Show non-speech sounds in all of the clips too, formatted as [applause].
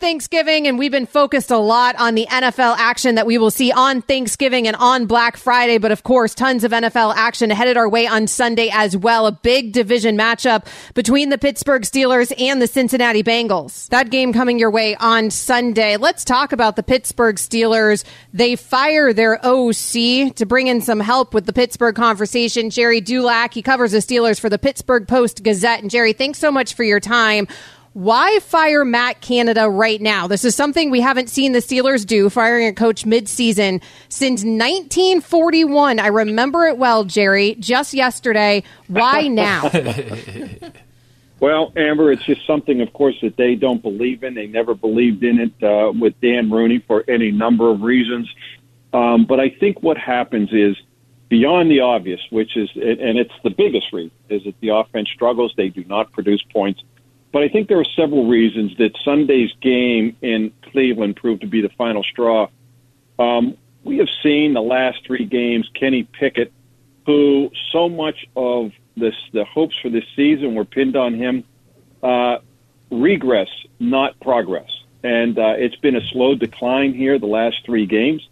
Thanksgiving, and we've been focused a lot on the NFL action that we will see on Thanksgiving and on Black Friday. But of course, tons of NFL action headed our way on Sunday as well. A big division matchup between the Pittsburgh Steelers and the Cincinnati Bengals. That game coming your way on Sunday. Let's talk about the Pittsburgh Steelers. They fire their OC to bring in some help with the Pittsburgh conversation. Gerry Dulac, he covers the Steelers for the Pittsburgh Post Gazette. And Gerry, thanks so much for your time. Why fire Matt Canada right now? This is something we haven't seen the Steelers do, firing a coach midseason since 1941. I remember it well, Gerry, just yesterday. Why [laughs] now? well, Amber, it's just something, of course, that they don't believe in. They never believed in it uh, with Dan Rooney for any number of reasons. Um, but I think what happens is beyond the obvious, which is, and it's the biggest reason, is that the offense struggles. They do not produce points. But I think there are several reasons that Sunday's game in Cleveland proved to be the final straw. Um, we have seen the last three games Kenny Pickett, who so much of this the hopes for this season were pinned on him, uh, regress, not progress. And uh, it's been a slow decline here the last three games.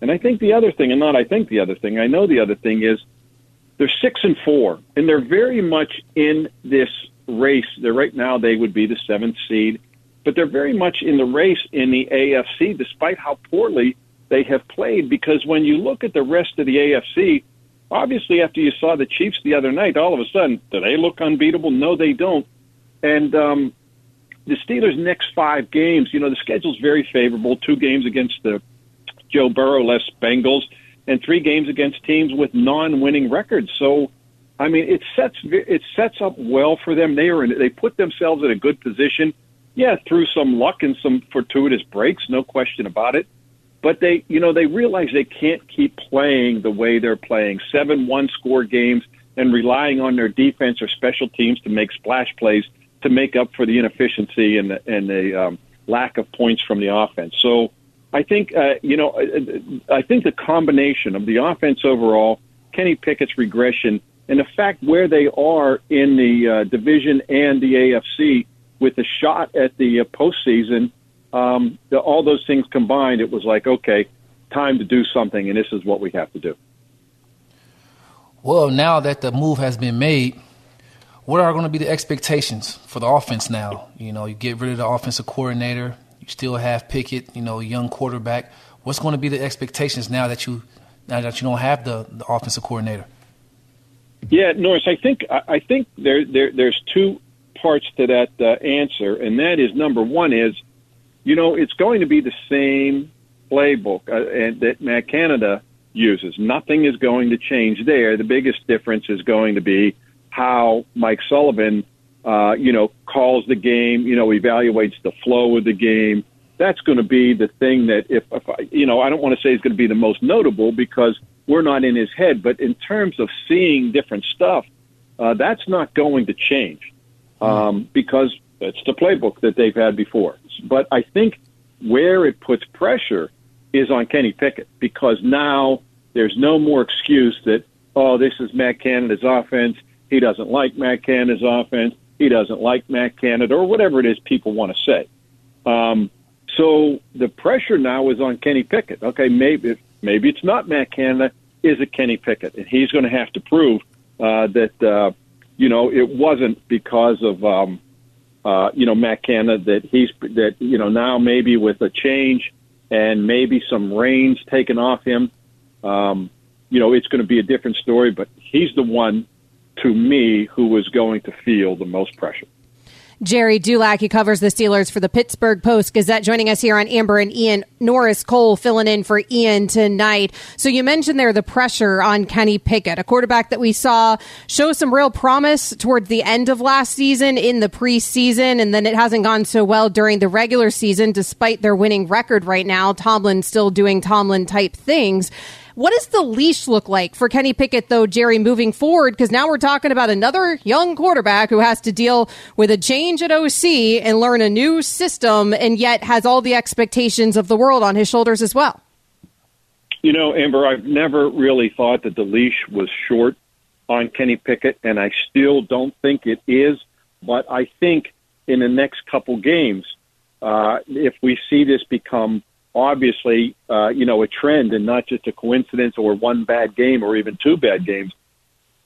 And I think the other thing, and not I think the other thing, I know the other thing is they're six and four, and they're very much in this race. They're right now they would be the seventh seed, but they're very much in the race in the AFC, despite how poorly they have played. Because when you look at the rest of the AFC, obviously after you saw the Chiefs the other night, all of a sudden do they look unbeatable? No, they don't. And um, the Steelers' next five games, you know, the schedule's very favorable. Two games against the Joe Burrow-less Bengals, and three games against teams with non-winning records. So I mean, it sets it sets up well for them. They are in, they put themselves in a good position. Yeah, through some luck and some fortuitous breaks, no question about it. But they, you know, they realize they can't keep playing the way they're playing, seven one score games and relying on their defense or special teams to make splash plays to make up for the inefficiency and the, and the um, lack of points from the offense. So I think, uh, you know, I think the combination of the offense overall, Kenny Pickett's regression, and the fact where they are in the uh, division and the AFC with the shot at the uh, postseason, um, the, all those things combined, it was like, okay, time to do something, and this is what we have to do. Well, now that the move has been made, what are going to be the expectations for the offense now? You know, you get rid of the offensive coordinator, you still have Pickett, you know, young quarterback. What's going to be the expectations now that you now that you don't have the, the offensive coordinator? Yeah, Norris, I think I think there, there there's two parts to that uh, answer, and that is number one is, you know, it's going to be the same playbook uh, and that Matt Canada uses. Nothing is going to change there. The biggest difference is going to be how Mike Sullivan, uh, you know, calls the game. You know, evaluates the flow of the game. That's going to be the thing that, if, if I, you know, I don't want to say is going to be the most notable because we're not in his head. But in terms of seeing different stuff, uh, that's not going to change um, because it's the playbook that they've had before. But I think where it puts pressure is on Kenny Pickett because now there's no more excuse that oh this is Matt Canada's offense. He doesn't like Matt Canada's offense. He doesn't like Matt Canada or whatever it is people want to say. Um, so the pressure now is on Kenny Pickett. Okay, maybe maybe it's not Matt Canada is it Kenny Pickett, and he's going to have to prove uh, that uh, you know it wasn't because of um, uh, you know Matt Canada that he's that you know now maybe with a change and maybe some reins taken off him, um, you know it's going to be a different story. But he's the one to me who is going to feel the most pressure. Gerry Dulac, he covers the Steelers for the Pittsburgh Post Gazette, joining us here on Amber and Ian. Norris Cole filling in for Ian tonight. So you mentioned there the pressure on Kenny Pickett, a quarterback that we saw show some real promise towards the end of last season in the preseason, and then it hasn't gone so well during the regular season, despite their winning record right now. Tomlin still doing Tomlin type things. What does the leash look like for Kenny Pickett, though, Gerry, moving forward? Because now we're talking about another young quarterback who has to deal with a change at OC and learn a new system, and yet has all the expectations of the world on his shoulders as well. You know, Amber, I've never really thought that the leash was short on Kenny Pickett, and I still don't think it is. But I think in the next couple games, uh, if we see this become obviously, uh, you know, a trend and not just a coincidence or one bad game or even two bad games,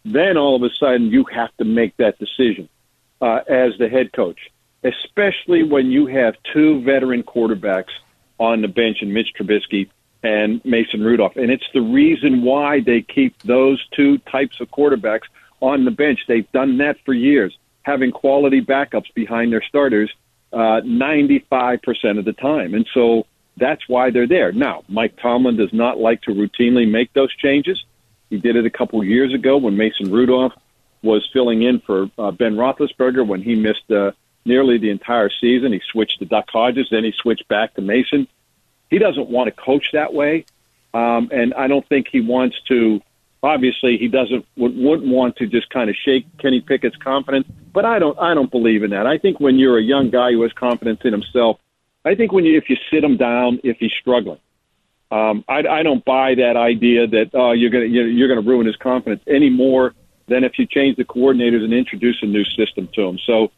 then all of a sudden you have to make that decision uh, as the head coach, especially when you have two veteran quarterbacks on the bench in Mitch Trubisky and Mason Rudolph. And it's the reason why they keep those two types of quarterbacks on the bench. They've done that for years, having quality backups behind their starters uh, 95% of the time. And so that's why they're there. Now, Mike Tomlin does not like to routinely make those changes. He did it a couple of years ago when Mason Rudolph was filling in for uh, Ben Roethlisberger when he missed uh, nearly the entire season. He switched to Duck Hodges, then he switched back to Mason. He doesn't want to coach that way, um, and I don't think he wants to. Obviously, he doesn't would, wouldn't want to just kind of shake Kenny Pickett's confidence. But I don't. I don't believe in that. I think when you're a young guy who has confidence in himself, I think when you if you sit him down, if he's struggling, um, I, I don't buy that idea that oh you're gonna you're, gonna ruin his confidence any more than if you change the coordinators and introduce a new system to him. So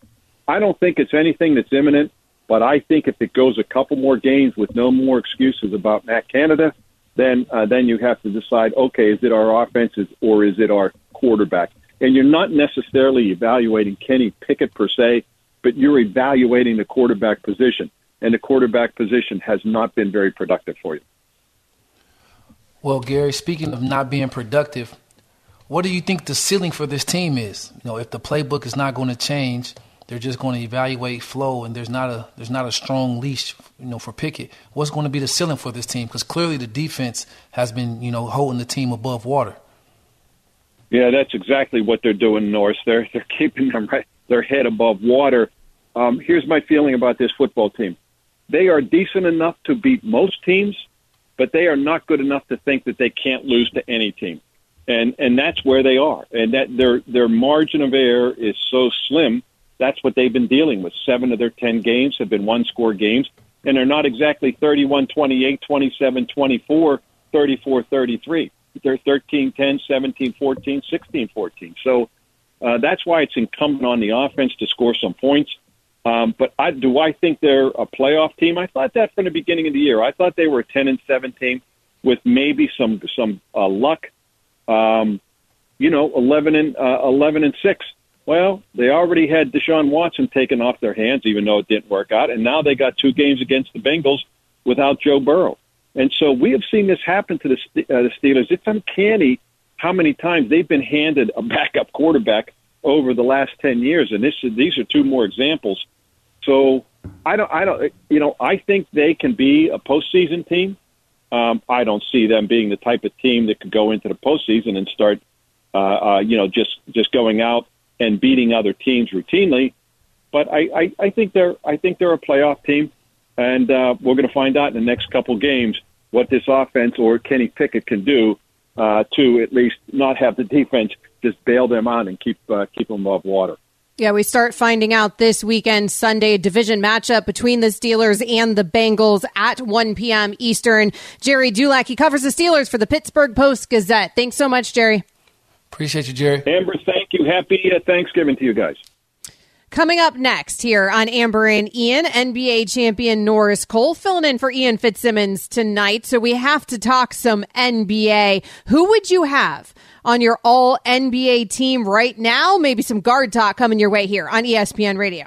I don't think it's anything that's imminent, but I think if it goes a couple more games with no more excuses about Matt Canada, then uh, then you have to decide okay is it our offenses or is it our quarterback? And you're not necessarily evaluating Kenny Pickett per se, but you're evaluating the quarterback position and the quarterback position has not been very productive for you. Well, Gary, speaking of not being productive, what do you think the ceiling for this team is? You know, if the playbook is not going to change, they're just going to evaluate flow, and there's not a there's not a strong leash, you know, for Pickett. What's going to be the ceiling for this team? Because clearly the defense has been, you know, holding the team above water. Yeah, that's exactly what they're doing, Norris. They're they're keeping them right, their head above water. Um, here's my feeling about this football team. They are decent enough to beat most teams, but they are not good enough to think that they can't lose to any team. And and that's where they are. And that their their margin of error is so slim. That's what they've been dealing with. Seven of their 10 games have been one score games, and they're not exactly 31 28, 27 24, 34 33. They're 13 10, 17 14, 16 14. So uh, that's why it's incumbent on the offense to score some points. Um, but I, do I think they're a playoff team? I thought that from the beginning of the year. I thought they were a ten and seven team with maybe some some uh, luck. Um, you know, eleven and uh, eleven and six. Well, they already had Deshaun Watson taken off their hands, even though it didn't work out, and now they got two games against the Bengals without Joe Burrow. And so we have seen this happen to the, uh, the Steelers. It's uncanny how many times they've been handed a backup quarterback over the last ten years, and this these are two more examples so I don't, I don't, you know, I think they can be a postseason team. Um, I don't see them being the type of team that could go into the postseason and start, uh, uh, you know, just just going out and beating other teams routinely. But I, I, I think they're, I think they're a playoff team, and uh, we're going to find out in the next couple games what this offense or Kenny Pickett can do uh, to at least not have the defense just bail them out and keep uh, keep them above water. Yeah, we start finding out this weekend, Sunday division matchup between the Steelers and the Bengals at 1 p.m. Eastern. Gerry Dulac, he covers the Steelers for the Pittsburgh Post Gazette. Thanks so much, Gerry. Appreciate you, Gerry. Amber, thank you. Happy uh, Thanksgiving to you guys. Coming up next here on Amber and Ian, NBA champion Norris Cole filling in for Ian Fitzsimmons tonight. So we have to talk some NBA. Who would you have on your all NBA team right now. Maybe some guard talk coming your way here on ESPN Radio.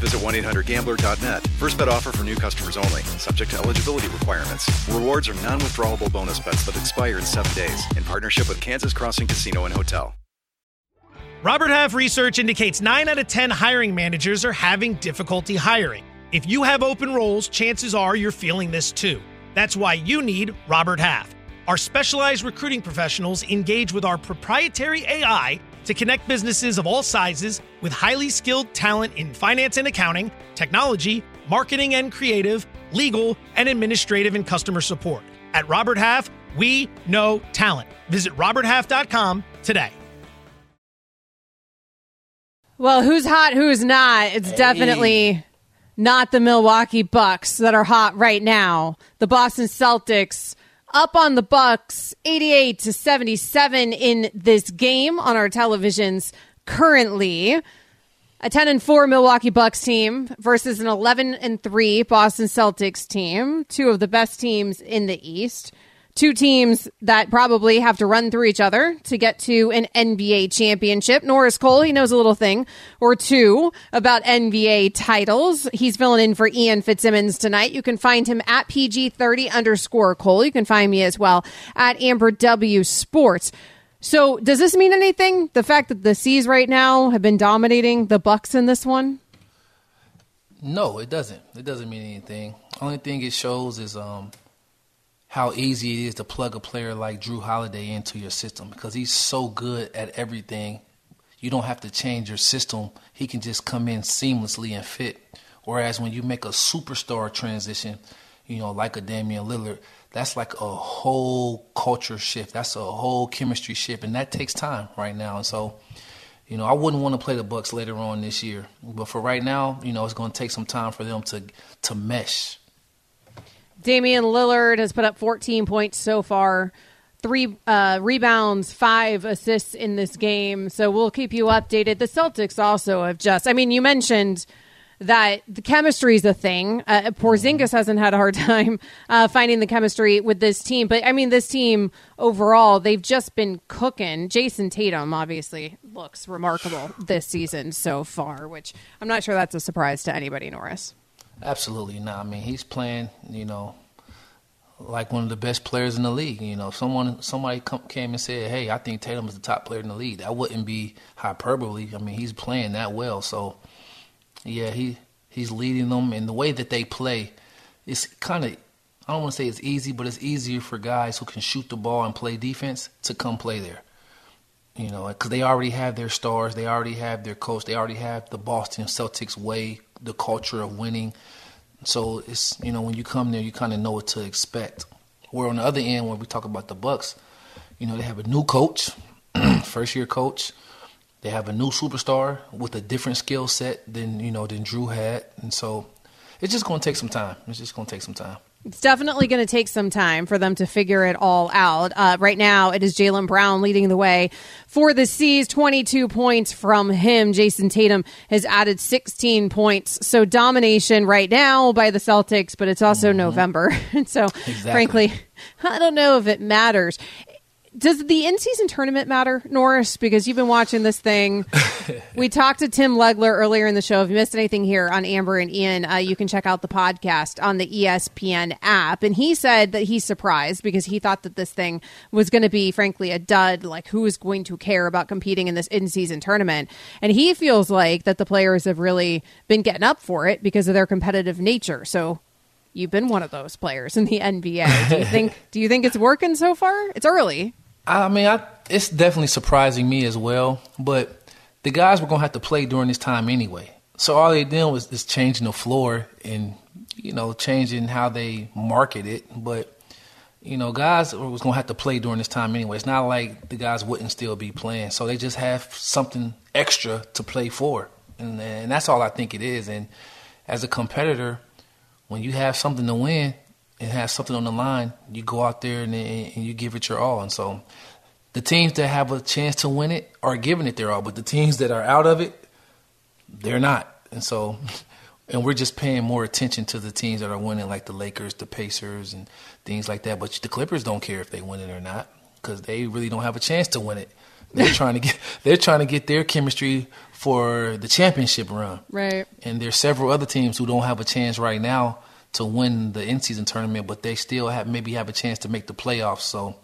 visit 1-800-GAMBLER.net. First bet offer for new customers only. Subject to eligibility requirements. Rewards are non-withdrawable bonus bets that expire in seven days. In partnership with Kansas Crossing Casino and Hotel. Robert Half research indicates 9 out of 10 hiring managers are having difficulty hiring. If you have open roles, chances are you're feeling this too. That's why you need Robert Half. Our specialized recruiting professionals engage with our proprietary AI to connect businesses of all sizes with highly skilled talent in finance and accounting, technology, marketing and creative, legal, and administrative and customer support. At Robert Half, we know talent. Visit RobertHalf.com today. Well, who's hot, who's not? It's hey. definitely not the Milwaukee Bucks that are hot right now. The Boston Celtics up on the Bucks 88 to 77 in this game on our televisions currently. A 10 and 4 Milwaukee Bucks team versus an 11 and 3 Boston Celtics team, two of the best teams in the East two teams that probably have to run through each other to get to an NBA championship. Norris Cole, he knows a little thing or two about NBA titles. He's filling in for Ian Fitzsimmons tonight. You can find him at PG30 underscore Cole. You can find me as well at Amber W Sports. So does this mean anything? The fact that the C's right now have been dominating the Bucks in this one? No, it doesn't. It doesn't mean anything. Only thing it shows is um, how easy it is to plug a player like Jrue Holiday into your system because he's so good at everything. You don't have to change your system. He can just come in seamlessly and fit. Whereas when you make a superstar transition, you know, like a Damian Lillard, that's like a whole culture shift. That's a whole chemistry shift, and that takes time right now. And so, you know, I wouldn't want to play the Bucks later on this year, but for right now, you know, it's going to take some time for them to to mesh Damian Lillard has put up 14 points so far, three uh, rebounds, five assists in this game. So we'll keep you updated. The Celtics also have just, I mean, you mentioned that the chemistry is a thing. Uh, Porzingis hasn't had a hard [laughs] time uh, finding the chemistry with this team, but I mean, this team overall, they've just been cooking. Jayson Tatum obviously looks remarkable this season so far, which I'm not sure that's a surprise to anybody, Norris. Absolutely not. I mean, he's playing, you know, like one of the best players in the league. You know, someone somebody come, came and said, "Hey, I think Tatum is the top player in the league," that wouldn't be hyperbole. I mean, he's playing that well. So, yeah, he he's leading them, and the way that they play, it's kind of I don't want to say it's easy, but it's easier for guys who can shoot the ball and play defense to come play there. You know, because they already have their stars, they already have their coach, they already have the Boston Celtics way the culture of winning. So it's you know when you come there, you kind of know what to expect. Where on the other end, when we talk about the Bucks, you know they have a new coach, [clears throat] first year coach. They have a new superstar with a different skill set than you know than Drew had, and so it's just going to take some time. It's just going to take some time. It's definitely going to take some time for them to figure it all out. Uh, right now, it is Jaylen Brown leading the way for the C's. 22 points from him. Jayson Tatum has added 16 points. So domination right now by the Celtics, but it's also mm-hmm. November. and [laughs] so, exactly. frankly, [laughs] I don't know if it matters does the in season tournament matter, Norris? Because you've been watching this thing. [laughs] we talked to Tim Legler earlier in the show. If you missed anything here on Amber and Ian, uh, you can check out the podcast on the ESPN app. And he said that he's surprised because he thought that this thing was going to be, frankly, a dud. Like, who is going to care about competing in this in season tournament? And he feels like that the players have really been getting up for it because of their competitive nature. So you've been one of those players in the NBA. Do you think [laughs] do you think it's working so far? It's early. I mean, I, it's definitely surprising me as well. But the guys were to have to play during this time anyway. So all they did was is changing the floor and you know changing how they market it. But you know, guys was to have to play during this time anyway. It's not like the guys wouldn't still be playing. So they just have something extra to play for, and, and that's all I think it is. And as a competitor, when you have something to win and have something on the line, you go out there and, and you give it your all. And so the teams that have a chance to win it are giving it their all, but the teams that are out of it, they're not. And so, [laughs] and we're just paying more attention to the teams that are winning, like the Lakers, the Pacers, and things like that. But the Clippers don't care if they win it or not because they really don't have a chance to win it. They're [laughs] trying to get they're trying to get their chemistry for the championship run. Right. And there's several other teams who don't have a chance right now to win the in season tournament, but they still have maybe have a chance to make the playoffs. So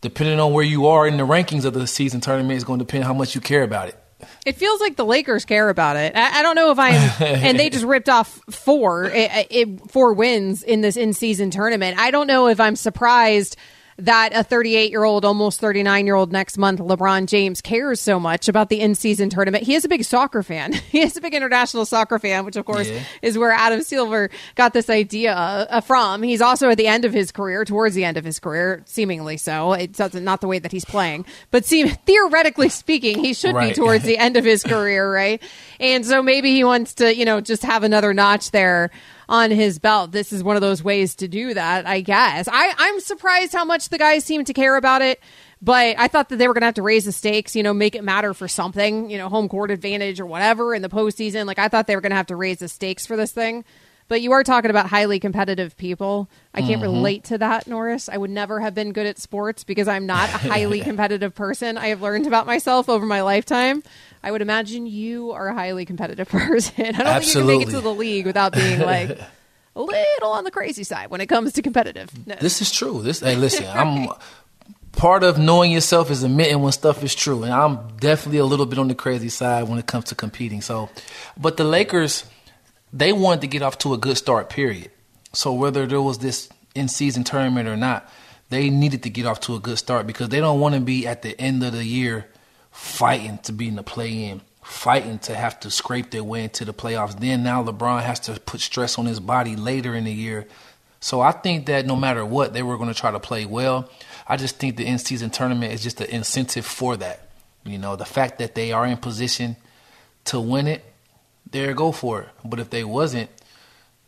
depending on where you are in the rankings of the season tournament is going to depend how much you care about it. It feels like the Lakers care about it. I, I don't know if I'm, [laughs] and they just ripped off four, it, it, four wins in this in season tournament. I don't know if I'm surprised that a 38 year old, almost 39 year old next month, LeBron James, cares so much about the in season tournament. He is a big soccer fan. [laughs] he is a big international soccer fan, which of course yeah. is where Adam Silver got this idea uh, from. He's also at the end of his career, towards the end of his career, seemingly so. It's not the way that he's playing, but seem, [laughs] theoretically speaking, he should right. be towards the [laughs] end of his career, right? And so maybe he wants to, you know, just have another notch there on his belt. This is one of those ways to do that, I guess. I, I'm surprised how much the guys seem to care about it. But I thought that they were going to have to raise the stakes, you know, make it matter for something, you know, home court advantage or whatever in the postseason. Like I thought they were going to have to raise the stakes for this thing. But you are talking about highly competitive people. I can't mm-hmm. relate to that, Norris. I would never have been good at sports because I'm not a [laughs] highly competitive person. I have learned about myself over my lifetime. I would imagine you are a highly competitive [laughs] person. I don't Absolutely. think you can make it to the league without being like [laughs] a little on the crazy side when it comes to competitive. This is true. This hey, listen, I'm part of knowing yourself is admitting when stuff is true, and I'm definitely a little bit on the crazy side when it comes to competing. So, but the Lakers they wanted to get off to a good start, period. So whether there was this in season tournament or not, they needed to get off to a good start because they don't want to be at the end of the year fighting to be in the play in, fighting to have to scrape their way into the playoffs. Then now LeBron has to put stress on his body later in the year. So I think that no matter what, they were going to try to play well. I just think the in season tournament is just an incentive for that. You know, the fact that they are in position to win it there, go for it. But if they wasn't,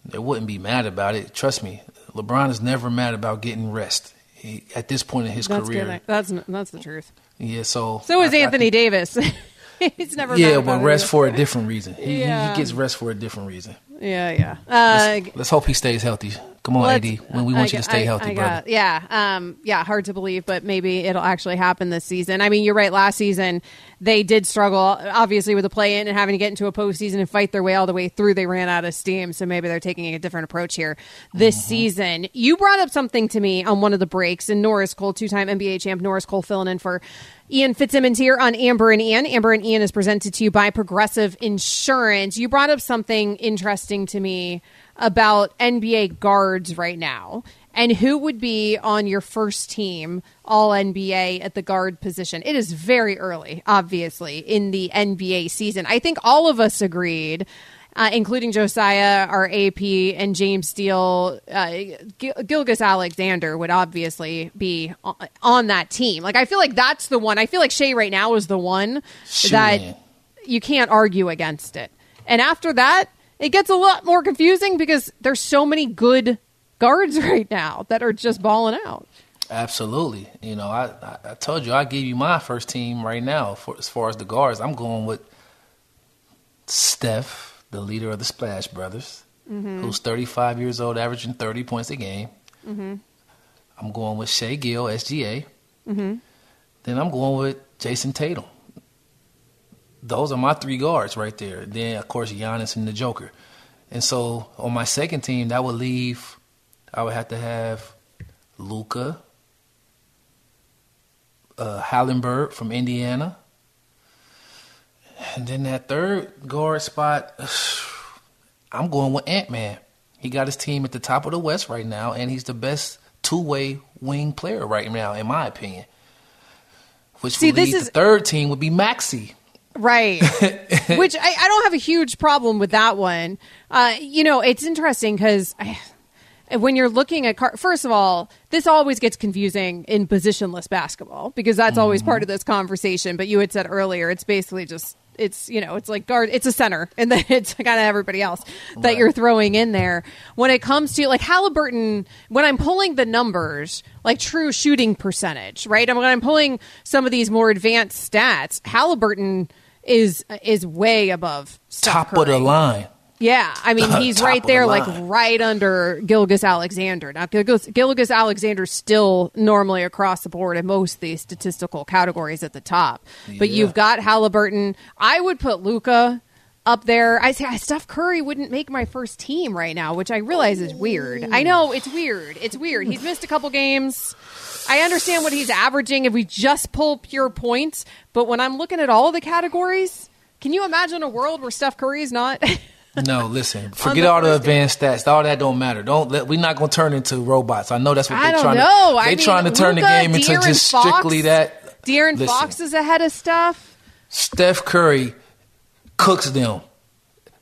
they wouldn't be mad about it. Trust me, LeBron is never mad about getting rest. He, at this point in his that's career, good. that's that's the truth. Yeah, so so is I, Anthony I Davis. [laughs] He's never yeah, but rest for a different reason. He, yeah. he, gets rest for a different reason. Yeah, yeah. Uh, let's, let's, hope he stays healthy. Come on, AD. When we want I, you to stay healthy, brother. yeah, um, yeah. Hard to believe, but maybe it'll actually happen this season. I mean, you're right. Last season they did struggle, obviously, with the play in and having to get into a postseason and fight their way all the way through. They ran out of steam, so maybe they're taking a different approach here this mm-hmm. season. You brought up something to me on one of the breaks, and Norris Cole, two-time NBA champ Norris Cole, filling in for Ian Fitzsimmons here on Amber and Ian. Amber and Ian is presented to you by Progressive Insurance. You brought up something interesting to me about NBA guards right now and who would be on your first team all NBA at the guard position. It is very early, obviously, in the NBA season. I think all of us agreed uh, including Josiah, our AP, and James Steele, uh, Gil- Gilgeous-Alexander would obviously be on, that team. Like, I feel like that's the one. I feel like Shai right now is the one sure. that you can't argue against it. And after that, it gets a lot more confusing because there's so many good guards [laughs] right now that are just balling out. Absolutely. You know, I, I told you I give you my first team right now for as far as the guards. I'm going with Steph, the leader of the Splash Brothers, mm-hmm. who's 35 years old, averaging 30 points a game. Mm-hmm. I'm going with Shai Gill, SGA. Mm-hmm. Then I'm going with Jayson Tatum. Those are my three guards right there. Then, of course, Giannis and the Joker. And so on my second team, that would leave, I would have to have Luka, uh, Haliburton from Indiana, and then that third guard spot, [sighs] I'm going with Ant Man. He got his team at the top of the West right now, and he's the best two way wing player right now, in my opinion. which See, would lead is- the third team would be Maxey. Right. [laughs] Which I, I don't have a huge problem with that one. Uh, you know, it's interesting because when you're looking at, car- first of all, this always gets confusing in positionless basketball because that's always part of this conversation. But you had said earlier, it's basically just. It's you know it's like guard it's a center [laughs] and then it's kind of everybody else that Right. you're throwing in there when it comes to like Haliburton when I'm pulling the numbers like true shooting percentage right and when I'm pulling some of these more advanced stats Haliburton is is way above Steph Top of the line. Yeah, I mean [laughs] he's right of the there, like right under Gilgeous-Alexander. Now Gilgeous, Gilgis Alexander's still normally across the board in most of these statistical categories at the top, but Yeah. you've got Haliburton. I would put Luka up there. I say Steph Curry wouldn't make my first team right now, which I realize is weird. I know it's weird. It's weird. He's missed a couple games. I understand what he's averaging if we just pull pure points, but when I'm looking at all the categories, can you imagine a world where Steph Curry is not? [laughs] No, listen. Forget the all the advanced stats. All that don't matter. Don't let. We're not gonna turn into robots. I know that's what I they're trying know. to. I They mean, trying to turn Luka, the game into De'Aaron just Fox- strictly that. De'Aaron Listen, Fox is ahead of stuff. Steph Curry cooks them.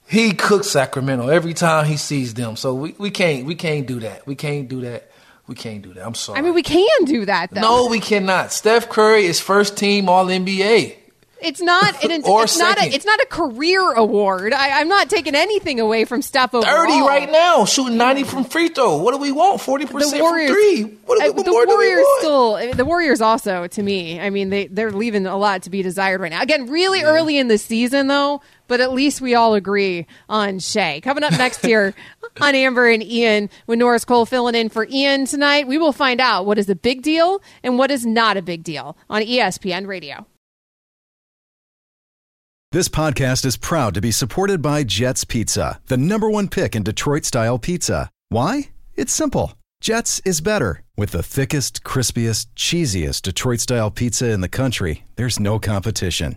He cooks Sacramento every time he sees them. So we, we can't we can't do that. We can't do that. We can't do that. I'm sorry. I mean, we can do that though. no, we cannot. Steph Curry is first team All NBA. it's not. an [laughs] it's Or it's not. A, second. it's not a career award. I, I'm not taking anything away from Steph overall. Thirty right now, shooting ninety from free throw. What do we want? Forty percent from Warriors. three. What, do uh, we, what the more do we Warriors want? still. The Warriors also, to me, I mean, they they're leaving a lot to be desired right now. Again, really early in the season though. But at least we all agree on Shai. Coming up next here [laughs] on Amber and Ian, with Norris Cole filling in for Ian tonight, we will find out what is a big deal and what is not a big deal on ESPN Radio. This podcast is proud to be supported by Jets Pizza, the number one pick in Detroit style pizza. Why? It's simple. Jets is better. With the thickest, crispiest, cheesiest Detroit style pizza in the country, there's no competition.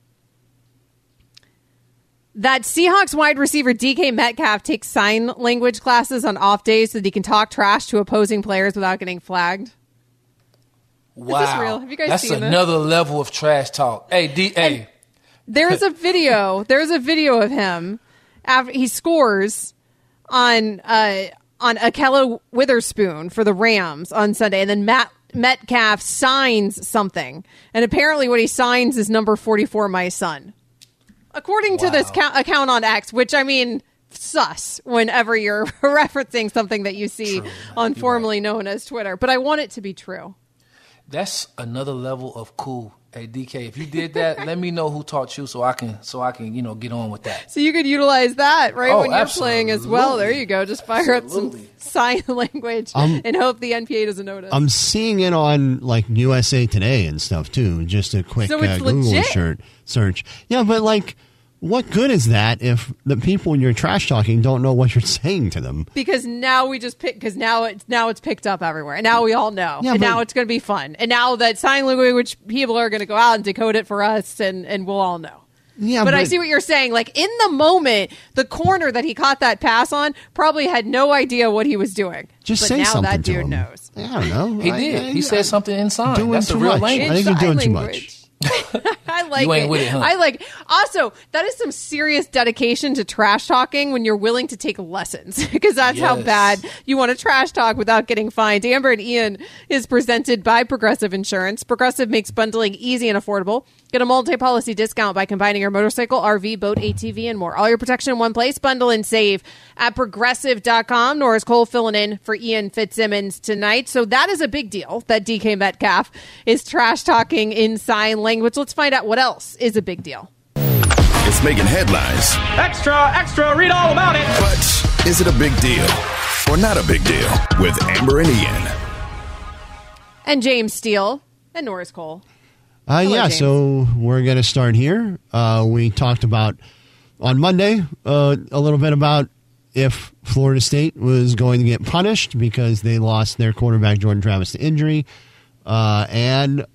that Seahawks wide receiver DK Metcalf takes sign language classes on off days so that he can talk trash to opposing players without getting flagged. Wow, real? Have you guys that's seen this? another level of trash talk. Hey, D, hey, There's a video. There's a video of him after he scores on uh, on Ahkello Witherspoon for the Rams on Sunday, and then Matt Metcalf signs something, and apparently what he signs is number 44, my son. According to this Wow. count, account on X, which I mean, sus whenever you're [laughs] referencing something that you see True. on You're formerly known as Twitter, but I want it to be true. That's another level of cool. Hey, DK, if you did that, let me know who taught you so I can so I can you know get on with that. So you could utilize that, right, Oh, when you're playing as well. There you go. Just fire up some sign [laughs] language Um, and hope the NPA doesn't notice. I'm seeing it on like USA Today and stuff too. Just a quick So uh, Google shirt search. Yeah, but like, what good is that if the people you're trash talking don't know what you're [laughs] saying to them? because now we just pick because now it's now it's picked up everywhere and now we all know Yeah, and but- now it's going to be fun and now that sign language people are going to go out and decode it for us and and we'll all know Yeah, but, I see what you're saying. Like in the moment, the corner that he caught that pass on probably had no idea what he was doing. Just but say now something that to dude him. knows. I don't know. He I- did. I- he said something in sign. doing That's the too real much. language. I think you're Sign doing too language. much. [laughs] I like You ain't it. with it, huh? I like. Also, that is some serious dedication to trash talking when you're willing to take lessons [laughs] because that's how bad you want to trash talk without getting fined. Amber and Ian is presented by Progressive Insurance. Progressive makes bundling easy and affordable. Get a multi-policy discount by combining your motorcycle, RV, boat, ATV, and more. All your protection in one place. Bundle and save at progressive.com. Norris Cole filling in for Ian Fitzsimmons tonight. So that is a big deal that DK Metcalf is trash talking in sign language. Let's find out what else is a big deal. It's making headlines. Extra, extra, read all about it. But is it a big deal or not a big deal with Amber and Ian? And James Steele and Norris Cole. Uh, yeah, James. so we're going to start here. Uh, we talked about on Monday uh, a little bit about if Florida State was going to get punished because they lost their quarterback Jordan Travis to injury. Uh, and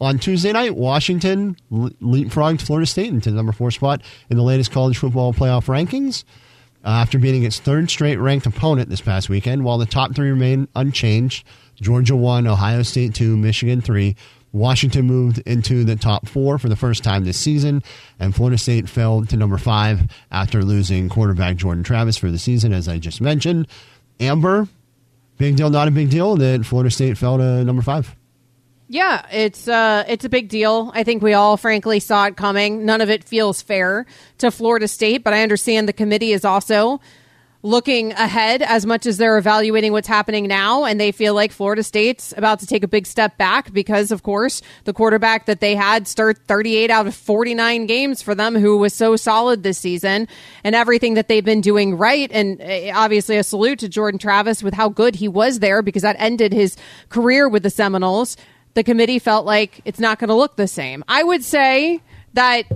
on Tuesday night, Washington leapfrogged Florida State into the number four spot in the latest college football playoff rankings uh, after beating its third straight ranked opponent this past weekend, while the top three remain unchanged. Georgia 1, Ohio State 2, Michigan 3. Washington moved into the top four for the first time this season, and Florida State fell to number five after losing quarterback Jordan Travis for the season, as I just mentioned. Amber, big deal, not a big deal that Florida State fell to number five. Yeah, it's uh it's a big deal. I think we all frankly saw it coming. None of it feels fair to Florida State, but I understand the committee is also looking ahead as much as they're evaluating what's happening now and they feel like Florida State's about to take a big step back because of course the quarterback that they had start 38 out of 49 games for them who was so solid this season and everything that they've been doing right and uh, obviously a salute to Jordan Travis with how good he was there because that ended his career with the Seminoles the committee felt like it's not going to look the same. I would say that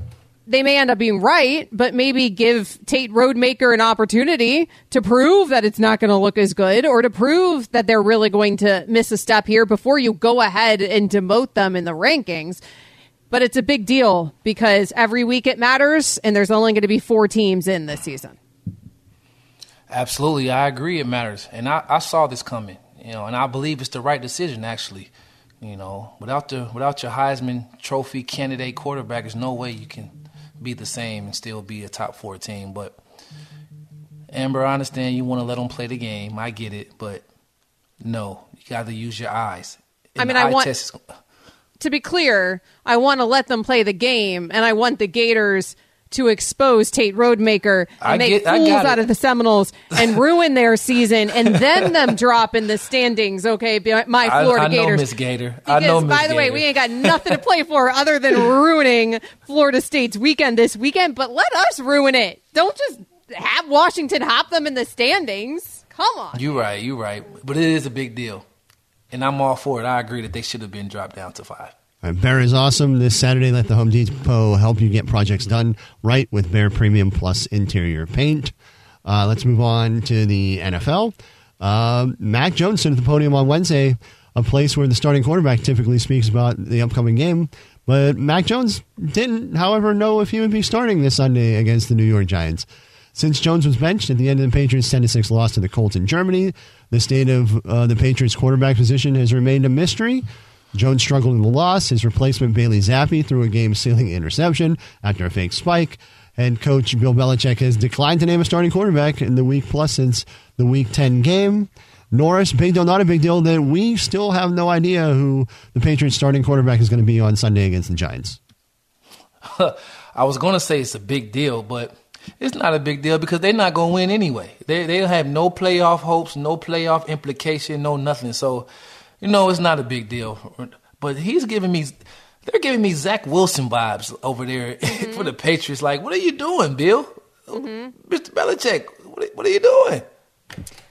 they may end up being right, but maybe give Tate Rodemaker an opportunity to prove that it's not going to look as good or to prove that they're really going to miss a step here before you go ahead and demote them in the rankings. But it's a big deal because every week it matters, and there's only going to be four teams in this season. Absolutely, I agree. It matters, and I, I saw this coming. You know, and I believe it's the right decision. Actually, you know, without the without your Heisman Trophy candidate quarterback, there's no way you can be the same and still be a top four team. But Amber, I understand you want to let them play the game. I get it, but no, you got to use your eyes. I mean, I want- test to be clear, I want to let them play the game, and I want the Gators to expose Tate Rodemaker and I make get- fools out of the Seminoles and ruin their season, and then them drop in the standings. Okay, my Florida I know Gators. Miss Gator. I know by the way, we ain't got nothing to play for other than [laughs] ruining Florida State's weekend this weekend. But let us ruin it. Don't just have Washington hop them in the standings. Come on. You're right, You're right. But it is a big deal. And I'm all for it. I agree that they should have been dropped down to five. Right, Bear is awesome. This Saturday, let the Home Depot help you get projects done right with Behr Premium Plus interior paint. Uh, let's move on to the NFL. Uh, Mac Jones at the podium on Wednesday, a place where the starting quarterback typically speaks about the upcoming game. But Mac Jones didn't, however, know if he would be starting this Sunday against the New York Giants. Since Jones was benched at the end of the Patriots' 10 6 loss to the Colts in Germany, the state of uh, the Patriots' quarterback position has remained a mystery. Jones struggled in the loss. His replacement, Bailey Zappe, threw a game sealing interception after a fake spike. And coach Bill Belichick has declined to name a starting quarterback in the week plus since the week 10 game. Norris, big deal, not a big deal, that we still have no idea who the Patriots starting quarterback is going to be on Sunday against the Giants. [laughs] I was going to say it's a big deal, but it's not a big deal because they're not going to win anyway. They they have no playoff hopes, no playoff implication, no nothing. So, you know, it's not a big deal. But he's giving me, they're giving me Zach Wilson vibes over there [laughs] for the Patriots. Like, what are you doing, Bill? Mr. Belichick, what are, what are you doing?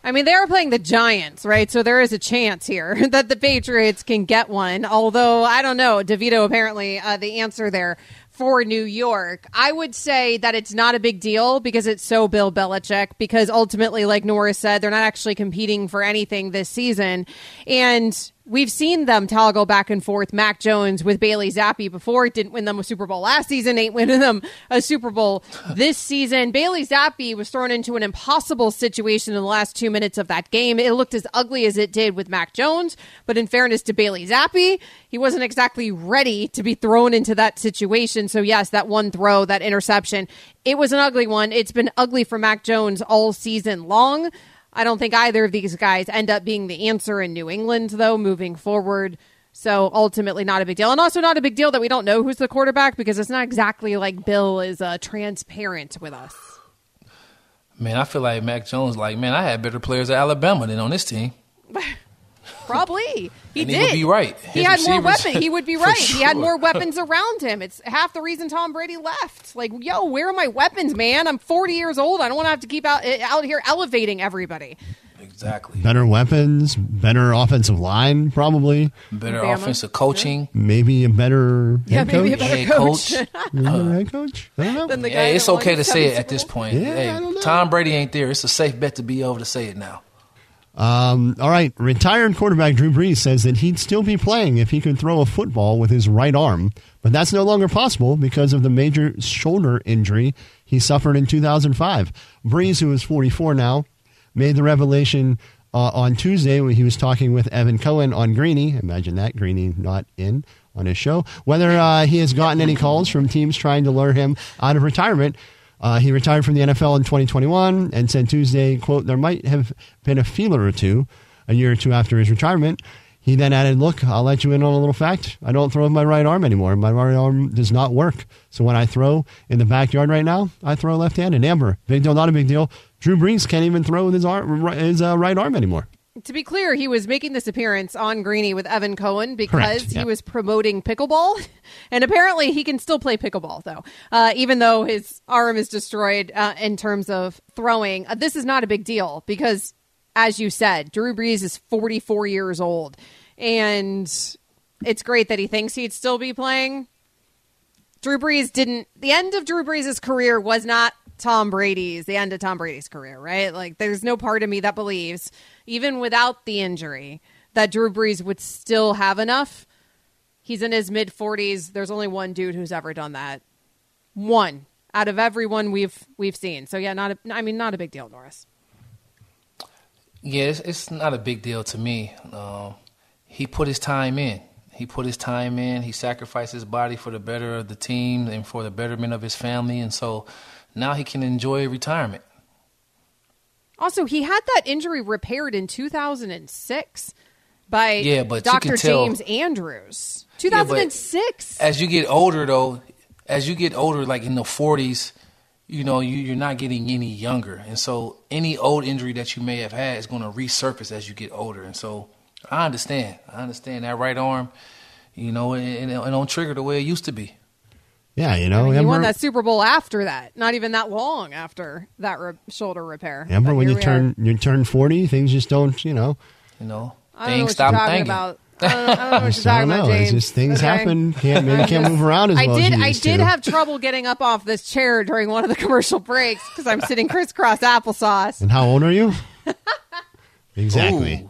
I mean, they are playing the Giants, right? So there is a chance here [laughs] that the Patriots can get one. Although I don't know, DeVito apparently uh, the answer there for New York. I would say that it's not a big deal because it's so Bill Belichick. Because ultimately, like Nora said, they're not actually competing for anything this season, and we've seen them toggle back and forth. Mac Jones with Bailey Zappe before didn't win them a Super Bowl last season, ain't winning them a Super Bowl this season. Bailey Zappe was thrown into an impossible situation in the last two minutes of that game. It looked as ugly as it did with Mac Jones, but in fairness to Bailey Zappe, he wasn't exactly ready to be thrown into that situation. So yes, that one throw, that interception, it was an ugly one. It's been ugly for Mac Jones all season long. I don't think either of these guys end up being the answer in New England, though, moving forward. So ultimately, not a big deal. And also, not a big deal that we don't know who's the quarterback because it's not exactly like Bill is uh, transparent with us. Man, I feel like Mac Jones. Like, man, I had better players at Alabama than on this team. [laughs] Probably. He [laughs] And he did. would be right. He had more weapons. He would be [laughs] for right. He had more [laughs] weapons around him. It's half the reason Tom Brady left. Like, yo, where are my weapons, man? I'm 40 years old. I don't want to have to keep out eh, out here elevating everybody. Exactly. Better weapons, better offensive line, probably. Better Bama. offensive coaching. Maybe a better Yeah, head maybe a coach. better Head coach. coach. Maybe a better uh, head coach. I don't know. Than the guy it's okay to say it at this point. Yeah, I hey, don't know. Tom Brady ain't there. It's a safe bet to be able to say it now. Um, all right, retired quarterback Drew Brees says that he'd still be playing if he could throw a football with his right arm, but that's no longer possible because of the major shoulder injury he suffered in 2005. Brees, who is 44 now, made the revelation uh, on Tuesday when he was talking with Evan Cohen on Greeny. Imagine that, Greeny not in on his show. Whether uh, he has gotten any calls from teams trying to lure him out of retirement. Uh, he retired from the NFL in 2021 and said Tuesday, quote, there might have been a feeler or two a year or two after his retirement. He then added, look, I'll let you in on a little fact. I don't throw with my right arm anymore. My right arm does not work. So when I throw in the backyard right now, I throw left-handed. Amber, big deal, not a big deal. Drew Brees can't even throw with his, arm, his uh, right arm anymore. To be clear, he was making this appearance on Greeny with Evan Cohen because Correct, yeah. he was promoting pickleball. [laughs] And apparently he can still play pickleball, though, uh, even though his arm is destroyed uh, in terms of throwing. Uh, this is not a big deal because, as you said, Drew Brees is 44 years old. And it's great that he thinks he'd still be playing. Drew Brees didn't. The end of Drew Brees' career was not Tom Brady's. The end of Tom Brady's career, right? Like, there's no part of me that believes, even without the injury, that Drew Brees would still have enough. He's in his mid 40s. There's only one dude who's ever done that. One out of everyone we've we've seen. So yeah, not a, I mean not a big deal, Norris. Yeah, it's, it's not a big deal to me. Um, he put his time in. He put his time in. He sacrificed his body for the better of the team and for the betterment of his family. And so now he can enjoy retirement. Also, he had that injury repaired in 2006 by Yeah, but Dr. can tell- James Andrews. Yeah, 2006. As you get older, though, as you get older, like in the 40s, you know, you, you're not getting any younger. And so any old injury that you may have had is going to resurface as you get older. And so I understand. I understand that right arm, you know, it, it, it don't trigger the way it used to be. Yeah, you know, he Amber, won that Super Bowl after that. Not even that long after that re- shoulder repair. Amber But when you turn are. you turn 40, things just don't, you know. You know, I don't know things what stop you're talking thinking. about. I don't, I don't know what [laughs] you're just talking don't about, know. James. It's just things Okay? happen. Can't maybe can't [laughs] move around as I well did. as you I used did to. have trouble getting up off this chair during one of the commercial breaks because I'm sitting crisscross applesauce. And how old are you? [laughs] exactly. Ooh.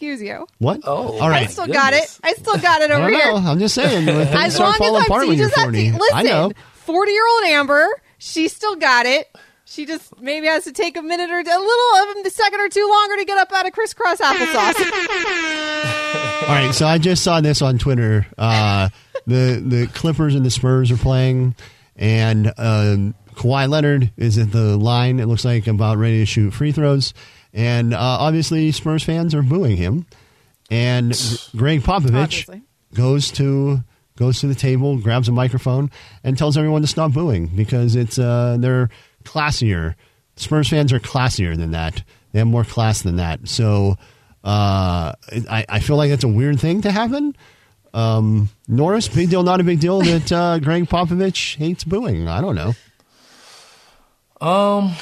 Excuse you. What? Oh, all right. I still got it. I still got it I over don't here. know. I'm just saying. when things As start long falling as apart I'm, when you you're just have 40. to listen. I know. Forty year old Amber, she still got it. She just maybe has to take a minute or a little of a second or two longer to get up out of crisscross applesauce. [laughs] All right, so I just saw this on Twitter. Uh, the the Clippers and the Spurs are playing, and um, Kawhi Leonard is at the line. It looks like about ready to shoot free throws, and uh, obviously Spurs fans are booing him. And Gregg Popovich Obviously. goes to goes to the table, grabs a microphone, and tells everyone to stop booing because it's uh, they're classier. Spurs fans are classier than that. They have more class than that. So uh, I, I feel like that's a weird thing to happen. Um, Norris, big deal, not a big deal that uh, Gregg Popovich hates booing. I don't know. Um,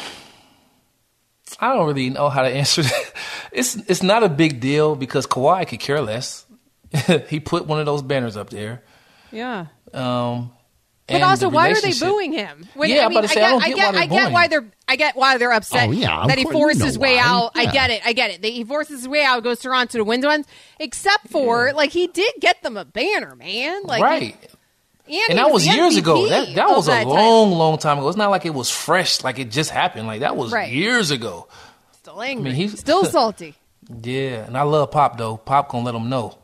I don't really know how to answer that. It's it's not a big deal because Kawhi could care less. [laughs] he put one of those banners up there. yeah. Um, But and also, why are they booing him? When, Yeah, I I'm mean, about to say, I don't I get get, why they're I get why they're, I get why they're upset Oh, yeah, of that he course, you forced know his way why. out. I get it, I get it. He forces his way out, goes Toronto to win ones, except for like he did get them a banner, man. Like, right. and, he And that was the years MVP ago. That that was a that long, title. long time ago. It's not like it was fresh, like it just happened. Like that was Right. years ago. Still angry, I mean, he's- still [laughs] salty. Yeah, and I love Pop though. Pop gonna let him know.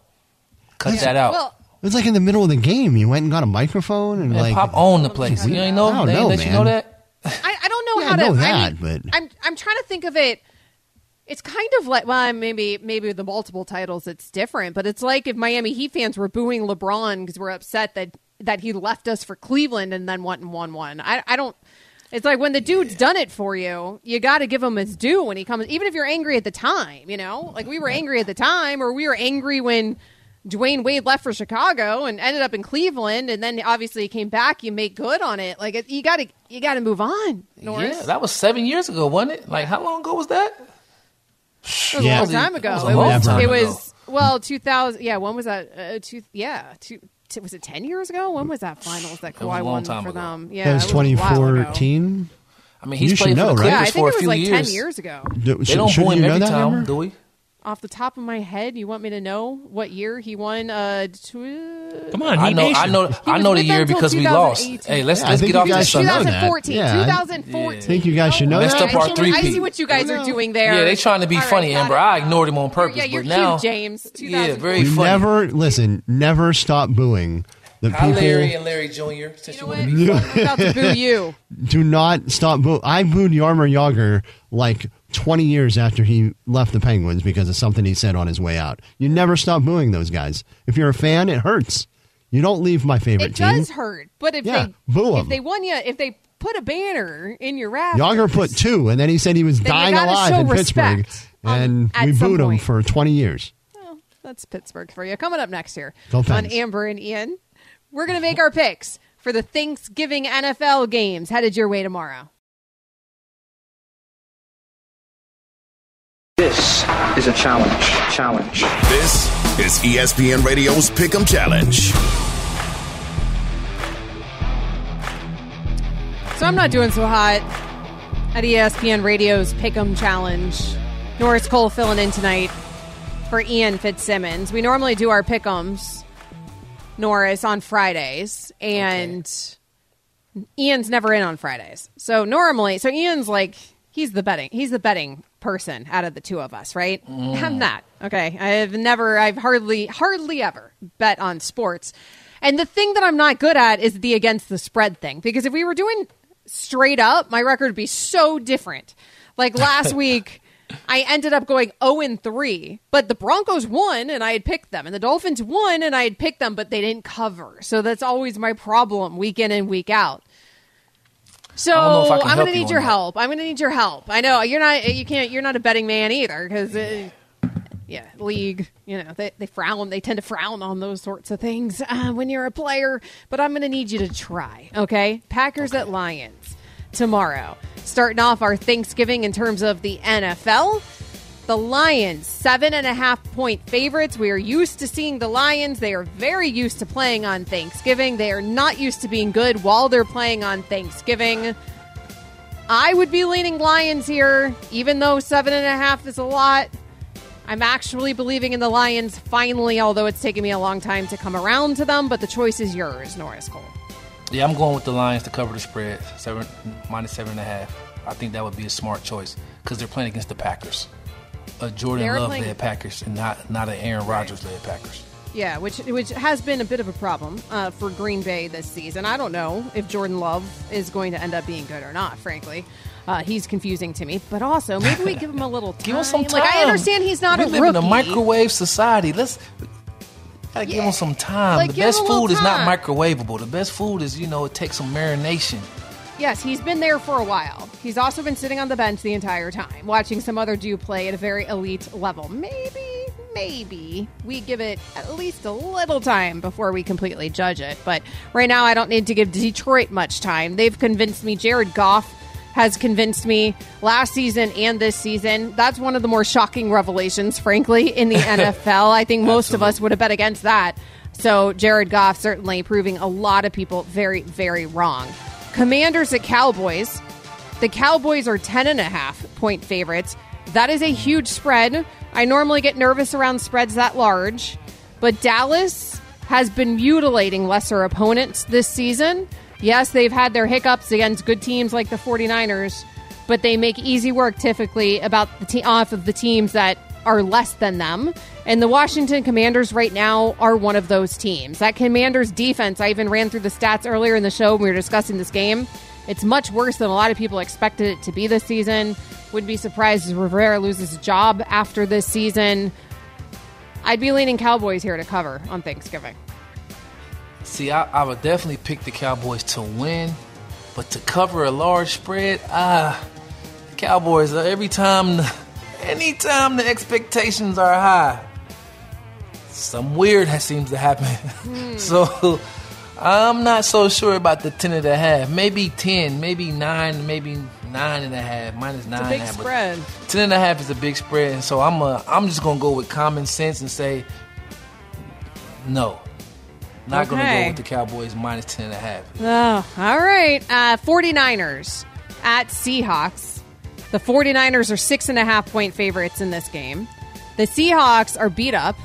Cut that out. Well, It was like in the middle of the game. You went and got a microphone and Man, like Pop owned the place. You ain't know? I don't They know, let you man. know that? I, I don't know Yeah, how I to. know I that, mean, but- I'm I'm trying to think of it. It's kind of like well, maybe maybe with the multiple titles it's different, but it's like if Miami Heat fans were booing LeBron because we're upset that that he left us for Cleveland and then went and won one. I I don't. It's like when the dude's done it for you, you got to give him his due when he comes. Even if you're angry at the time, you know, like we were angry at the time, or we were angry when Dwyane Wade left for Chicago and ended up in Cleveland, and then obviously he came back. You make good on it. Like it, you got to you got to move on. Norris. Yeah, that was seven years ago, wasn't it? Like how long ago was that? It was Yeah. a long time ago. It was It was, it was well, two thousand. Yeah, when was that? Uh, two. Yeah, two. T- Was it ten years ago? When was that finals that was a Kawhi won for ago. them? Yeah, that was it a while ago. 2014. I mean, he's You should played know, for the right? Yeah, I think for it a was few like years. ten years ago. Do- They don't shouldn't boo him you know every time, do we? Off the top of my head, you want me to know what year he won? Uh, tw- Come on, I Heat know, I know, I know the year because we lost. Hey, let's Yeah, let's get off you the guys should know subject. that. 2014. Yeah, I- 2014. I think you guys should know Messed that. up our I, three I see what you guys are doing there. Yeah, they trying to be All right, funny, got Amber. I ignored him on purpose, Yeah, you're but now, cute, James. yeah, very You funny. never listen. Never stop booing the Hi, Larry and Larry Jr. You you, know what? I'm about to boo you. [laughs] Do not stop boo. I booed Jaromir Jagr like 20 years after he left the Penguins because of something he said on his way out. You never stop booing those guys. If you're a fan, it hurts. You don't leave my favorite It team. It does hurt, but if Yeah, they boo if they won you, if they put a banner in your rafters, Jagr put two, and then he said he was dying alive in Pittsburgh, um, and we booed him for 20 years. Well, that's Pittsburgh for you. Coming up next here on Amber and Ian, we're going to make our picks for the Thanksgiving NFL games headed your way tomorrow. This is a challenge. Challenge. This is ESPN Radio's Pick'em Challenge. So I'm not doing so hot at ESPN Radio's Pick'em Challenge. Norris Cole filling in tonight for Ian Fitzsimmons. We normally do our Pick'ems, Norris, on Fridays, and Ian's never in on Fridays. So normally, so Ian's like he's the betting he's the betting person out of the two of us, right? Mm. I'm not. Okay. I've never I've hardly hardly ever bet on sports. And the thing that I'm not good at is the against the spread thing because if we were doing straight up, my record would be so different. Like last [laughs] week I ended up going 0 and 3, but the Broncos won and I had picked them, and the Dolphins won and I had picked them, but they didn't cover. So that's always my problem week in and week out. So I don't know if I can I'm going to need your help. I'm going to need your help. I know you're not. You can't. You're not a betting man either because. Uh, yeah, league, you know, they, they frown, they tend to frown on those sorts of things uh, when you're a player, but I'm going to need you to try, okay? Packers at Lions tomorrow. Starting off our Thanksgiving in terms of the NFL. The Lions, seven and a half point favorites. We are used to seeing the Lions. They are very used to playing on Thanksgiving. They are not used to being good while they're playing on Thanksgiving. I would be leaning Lions here, even though seven and a half is a lot. I'm actually believing in the Lions finally, although it's taken me a long time to come around to them, but the choice is yours, Norris Cole. Yeah, I'm going with the Lions to cover the spread, seven minus seven and a half. I think that would be a smart choice because they're playing against the Packers, a Jordan They're Love playing- led Packers, and not not an Aaron Rodgers led Packers. Yeah, which which has been a bit of a problem uh, for Green Bay this season. I don't know if Jordan Love is going to end up being good or not. Frankly, uh, he's confusing to me. But also, maybe we give him a little time. [laughs] Give him some time. Like I understand he's not we a live rookie. in a microwave society. Let's gotta give Yeah. him some time. Like, the give him best a little food is not time. microwavable. The best food is you know it takes some marination. Yes, he's been there for a while. He's also been sitting on the bench the entire time, watching some other dude play at a very elite level. Maybe, maybe we give it at least a little time before we completely judge it. But right now, I don't need to give Detroit much time. They've convinced me. Jared Goff has convinced me last season and this season. That's one of the more shocking revelations, frankly, in the [laughs] NFL. I think most of us would have bet against that. So Jared Goff certainly proving a lot of people very, very wrong. Commanders at Cowboys. The Cowboys are 10 and a half point favorites. That is a huge spread. I normally get nervous around spreads that large, but Dallas has been mutilating lesser opponents this season. Yes, they've had their hiccups against good teams like the 49ers, but they make easy work typically about the te- off of the teams that are less than them. And the Washington Commanders right now are one of those teams. That Commanders defense, I even ran through the stats earlier in the show when we were discussing this game. It's much worse than a lot of people expected it to be this season. Wouldn't be surprised if Rivera loses his job after this season. I'd be leaning Cowboys here to cover on Thanksgiving. See, I, I would definitely pick the Cowboys to win, But to cover a large spread, ah, the Cowboys, uh, every time, anytime the expectations are high, some weird seems to happen. [laughs] Hmm. so I'm not so sure about the 10 and a half. Maybe 10, maybe 9, maybe 9 and a half, minus 9 it's a big spread. 10 and a half is a big spread. And so I'm, a, I'm just going to go with common sense and say no. Not okay. going to go with the Cowboys minus 10 and a half. Oh, all right. Uh, 49ers at Seahawks. The 49ers are six and a half point favorites in this game. The Seahawks are beat up.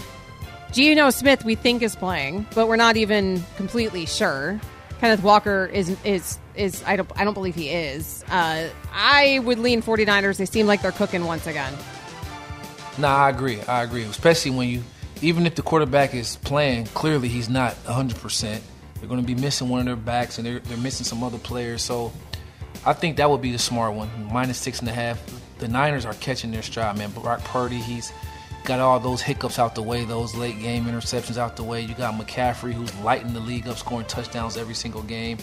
Geno Smith, we think, is playing, but we're not even completely sure. Kenneth Walker is is is I don't I don't believe he is. Uh, I would lean 49ers. They seem like they're cooking once again. Nah, I agree. I agree. Especially when you even if the quarterback is playing, clearly he's not 100%. They're going to be missing one of their backs, and they're, they're missing some other players. So I think that would be the smart one. Minus six and a half. The Niners are catching their stride, man. Brock Purdy, he's got all those hiccups out the way, those late game interceptions out the way. You got McCaffrey, who's lighting the league up, scoring touchdowns every single game.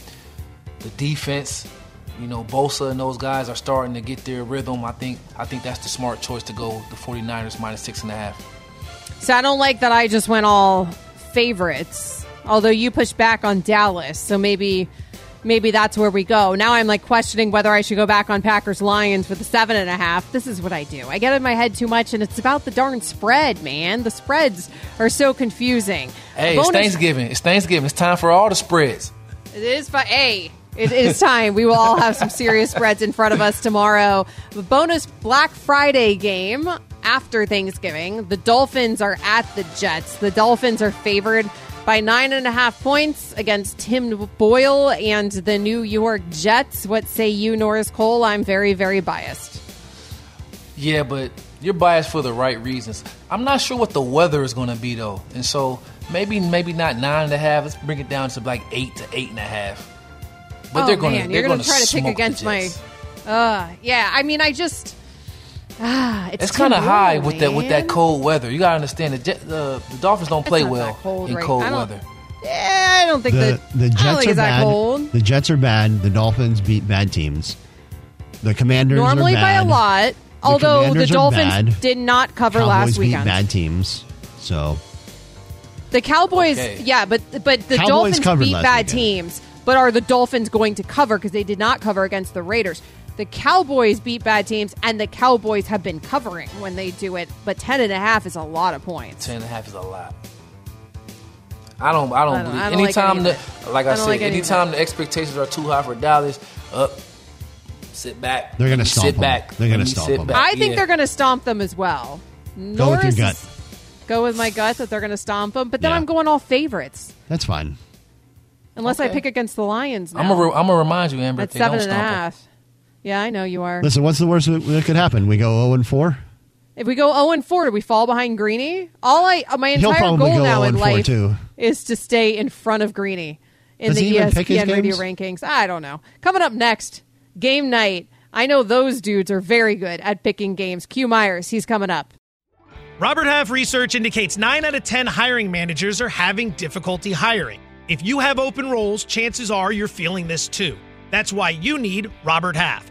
The defense, you know, Bosa and those guys are starting to get their rhythm. I think I think that's the smart choice to go the 49ers minus six and a half. So I don't like that I just went all favorites. Although you pushed back on Dallas, so maybe maybe that's where we go. Now I'm like questioning whether I should go back on Packers Lions with the seven and a half. This is what I do. I get in my head too much, and it's about the darn spread, man. The spreads are so confusing. Hey, bonus- it's Thanksgiving. It's Thanksgiving. It's time for all the spreads. It is, but hey, it is time. We will all have some serious spreads in front of us tomorrow. The bonus Black Friday game after Thanksgiving. The Dolphins are at the Jets. The Dolphins are favored by nine and a half points against Tim Boyle and the New York Jets. What say you, Norris Cole? I'm very, very biased. Yeah, but you're biased for the right reasons. I'm not sure what the weather is going to be though, and so maybe maybe not nine and a half. Let's bring it down to like eight to eight and a half. But oh, they're going to they're going to try to pick against my. Uh, yeah, I mean, I just Ah, it's, it's kind of high with that with that cold weather. You gotta understand the the, the Dolphins don't play well cold in right. cold weather. Yeah, I don't think the, the, the Jets are bad. Cold. The Jets are bad. The Dolphins beat bad teams. The Commanders normally by a lot. The although the Dolphins bad. did not cover Cowboys last beat weekend. bad teams. So the Cowboys, Okay. yeah, but but the Cowboys Dolphins covered beat last bad weekend. teams. But are the Dolphins going to cover because they did not cover against the Raiders? The Cowboys beat bad teams, and the Cowboys have been covering when they do it. But ten and a half is a lot of points. Ten and a half is a lot. I don't. I don't, I don't- believe. I don't anytime any the like I I, said, like anytime the expectations are too high for Dallas, up, sit back. They're gonna Let me stomp sit them. back. They're gonna stomp sit them. back. I think Yeah. they're going to stomp them as well. Go with your gut. Go with my gut that they're going to stomp them, but then Yeah. I'm going all favorites. that's fine. Unless I pick against the Lions now. I'm gonna. Re- remind you, Amber. at if they seven don't and a stomp 'em. Half. Yeah, I know you are. Listen, what's the worst that that could happen? We go zero and four. If we go 0 and 4, do we fall behind Greeny? All I uh, my entire goal go now in life too. is to stay in front of Greeny in Does the he even ESPN radio rankings. I don't know. Coming up next, game night. I know those dudes are very good at picking games. Q Myers, he's coming up. Robert Half research indicates 9 out of 10 hiring managers are having difficulty hiring. If you have open roles, chances are you're feeling this too. That's why you need Robert Half.